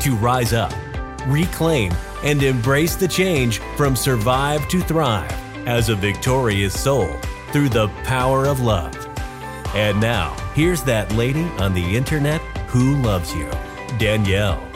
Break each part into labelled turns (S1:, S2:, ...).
S1: to rise up, reclaim, and embrace the change from survive to thrive as a victorious soul through the power of love. And now, here's that lady on the internet who loves you, Danielle.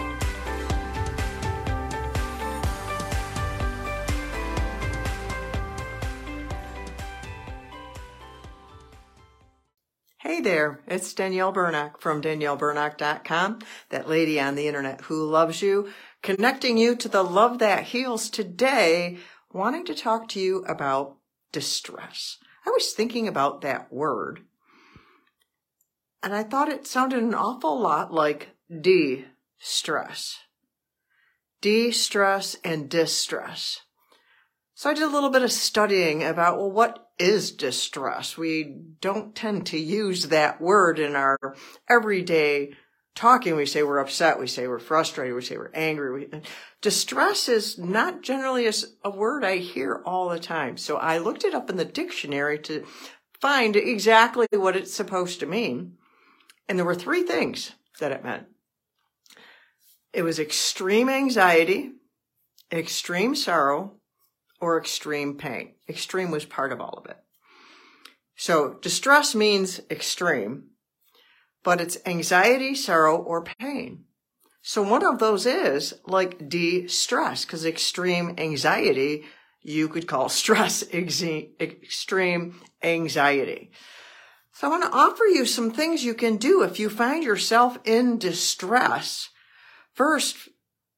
S2: There, it's Danielle Burnock from DanielleBurnock.com, that lady on the internet who loves you, connecting you to the love that heals today, wanting to talk to you about distress. I was thinking about that word, and I thought it sounded an awful lot like de-stress. De-stress and distress. So I did a little bit of studying about, well, what is distress? We don't tend to use that word in our everyday talking. We say we're upset. We say we're frustrated. We say we're angry. We, distress is not generally a, a word I hear all the time. So I looked it up in the dictionary to find exactly what it's supposed to mean. And there were three things that it meant. It was extreme anxiety, extreme sorrow, or extreme pain. Extreme was part of all of it. So distress means extreme, but it's anxiety, sorrow, or pain. So one of those is like de-stress, because extreme anxiety you could call stress extreme anxiety. So I want to offer you some things you can do if you find yourself in distress. First,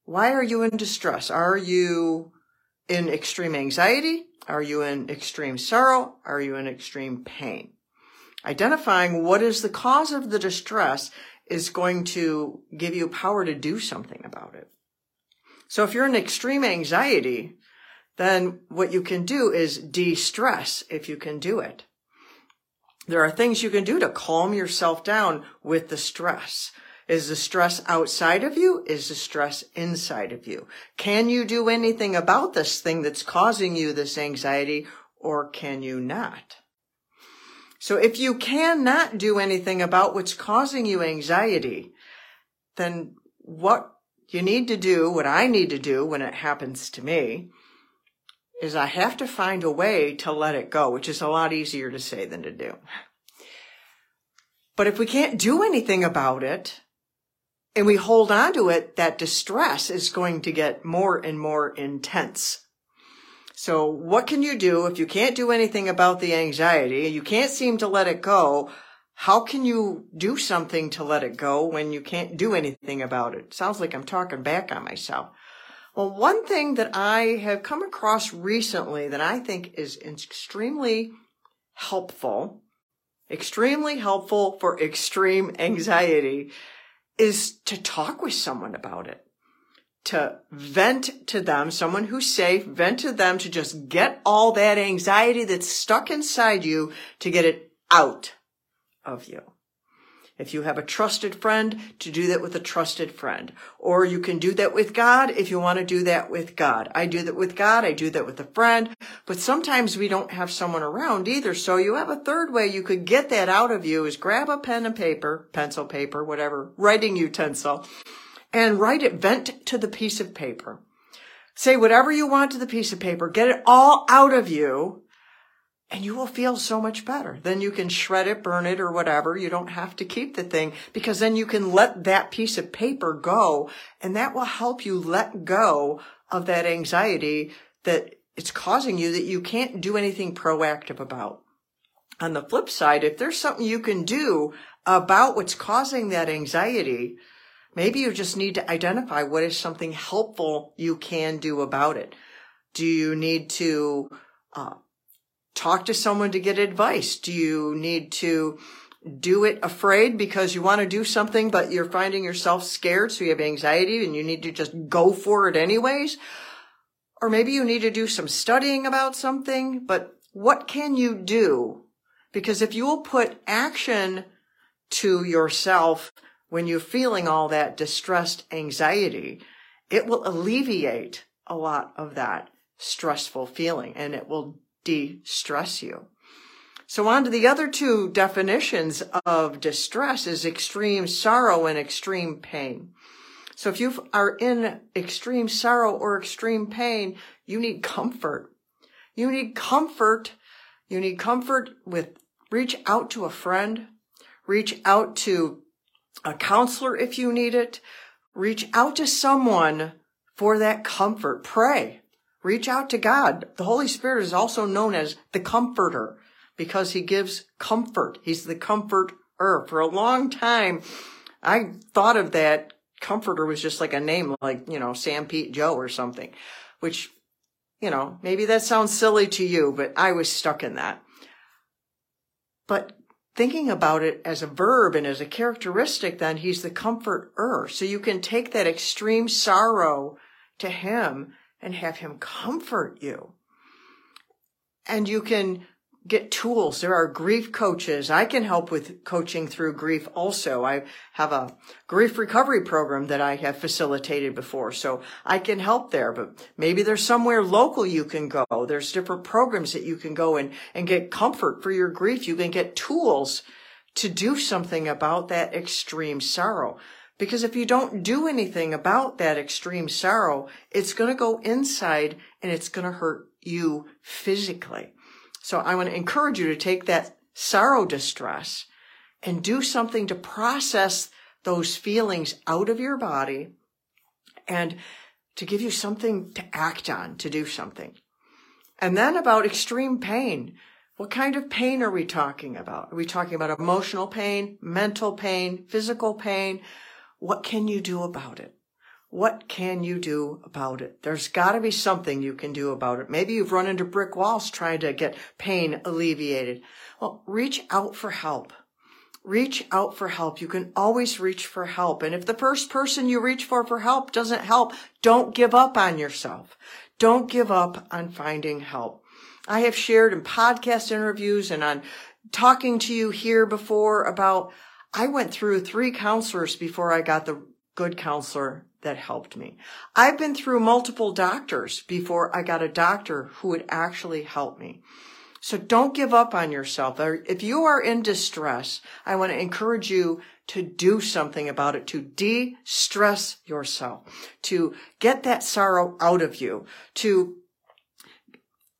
S2: why are you in distress? Are you in extreme anxiety? Are you in extreme sorrow? Are you in extreme pain? Identifying what is the cause of the distress is going to give you power to do something about it. So if you're in extreme anxiety, then what you can do is de-stress if you can do it. There are things you can do to calm yourself down with the stress. Is the stress outside of you? Is the stress inside of you? Can you do anything about this thing that's causing you this anxiety or can you not? So if you cannot do anything about what's causing you anxiety, then what you need to do, what I need to do when it happens to me, is I have to find a way to let it go, which is a lot easier to say than to do. But if we can't do anything about it, and we hold on to it, that distress is going to get more and more intense. So what can you do if you can't do anything about the anxiety? You can't seem to let it go. How can you do something to let it go when you can't do anything about it? Sounds like I'm talking back on myself. Well, one thing that I have come across recently that I think is extremely helpful, extremely helpful for extreme anxiety is to talk with someone about it, to vent to them, someone who's safe, vent to them to just get all that anxiety that's stuck inside you to get it out of you. If you have a trusted friend, to do that with a trusted friend. Or you can do that with God if you want to do that with God. I do that with God. I do that with a friend. But sometimes we don't have someone around either. So you have a third way you could get that out of you is grab a pen and paper, pencil, paper, whatever, writing utensil, and write it, vent to the piece of paper. Say whatever you want to the piece of paper. Get it all out of you and you will feel so much better. Then you can shred it, burn it, or whatever. You don't have to keep the thing because then you can let that piece of paper go and that will help you let go of that anxiety that it's causing you that you can't do anything proactive about. On the flip side, if there's something you can do about what's causing that anxiety, maybe you just need to identify what is something helpful you can do about it. Do you need to uh, talk to someone to get advice? Do you need to do it afraid because you want to do something, but you're finding yourself scared. So you have anxiety and you need to just go for it anyways. Or maybe you need to do some studying about something, but what can you do? Because if you will put action to yourself when you're feeling all that distressed anxiety, it will alleviate a lot of that stressful feeling and it will de-stress you. So on to the other two definitions of distress is extreme sorrow and extreme pain. So if you are in extreme sorrow or extreme pain, you need comfort. You need comfort. You need comfort with reach out to a friend, reach out to a counselor if you need it, reach out to someone for that comfort. Pray. Reach out to God. The Holy Spirit is also known as the comforter because he gives comfort. He's the comforter. For a long time, I thought of that comforter was just like a name, like, you know, Sam, Pete, Joe or something, which, you know, maybe that sounds silly to you, but I was stuck in that. But thinking about it as a verb and as a characteristic, then he's the comforter. So you can take that extreme sorrow to him and have him comfort you. And you can get tools. There are grief coaches. I can help with coaching through grief also. I have a grief recovery program that I have facilitated before. So I can help there, but maybe there's somewhere local you can go. There's different programs that you can go and, and get comfort for your grief. You can get tools to do something about that extreme sorrow. Because if you don't do anything about that extreme sorrow, it's going to go inside and it's going to hurt you physically. So I want to encourage you to take that sorrow distress and do something to process those feelings out of your body and to give you something to act on, to do something. And then about extreme pain. What kind of pain are we talking about? Are we talking about emotional pain, mental pain, physical pain? What can you do about it? What can you do about it? There's got to be something you can do about it. Maybe you've run into brick walls trying to get pain alleviated. Well, reach out for help. Reach out for help. You can always reach for help. And if the first person you reach for for help doesn't help, don't give up on yourself. Don't give up on finding help. I have shared in podcast interviews and on talking to you here before about I went through three counselors before I got the good counselor that helped me. I've been through multiple doctors before I got a doctor who would actually help me. So don't give up on yourself. If you are in distress, I want to encourage you to do something about it, to de-stress yourself, to get that sorrow out of you, to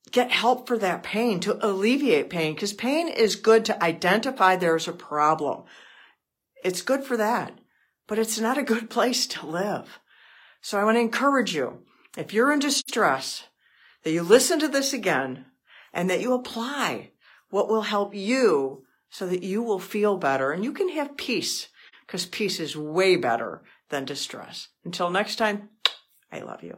S2: get help for that pain, to alleviate pain, because pain is good to identify there's a problem. It's good for that but it's not a good place to live. So I want to encourage you, if you're in distress, that you listen to this again and that you apply what will help you so that you will feel better and you can have peace because peace is way better than distress. Until next time, I love you.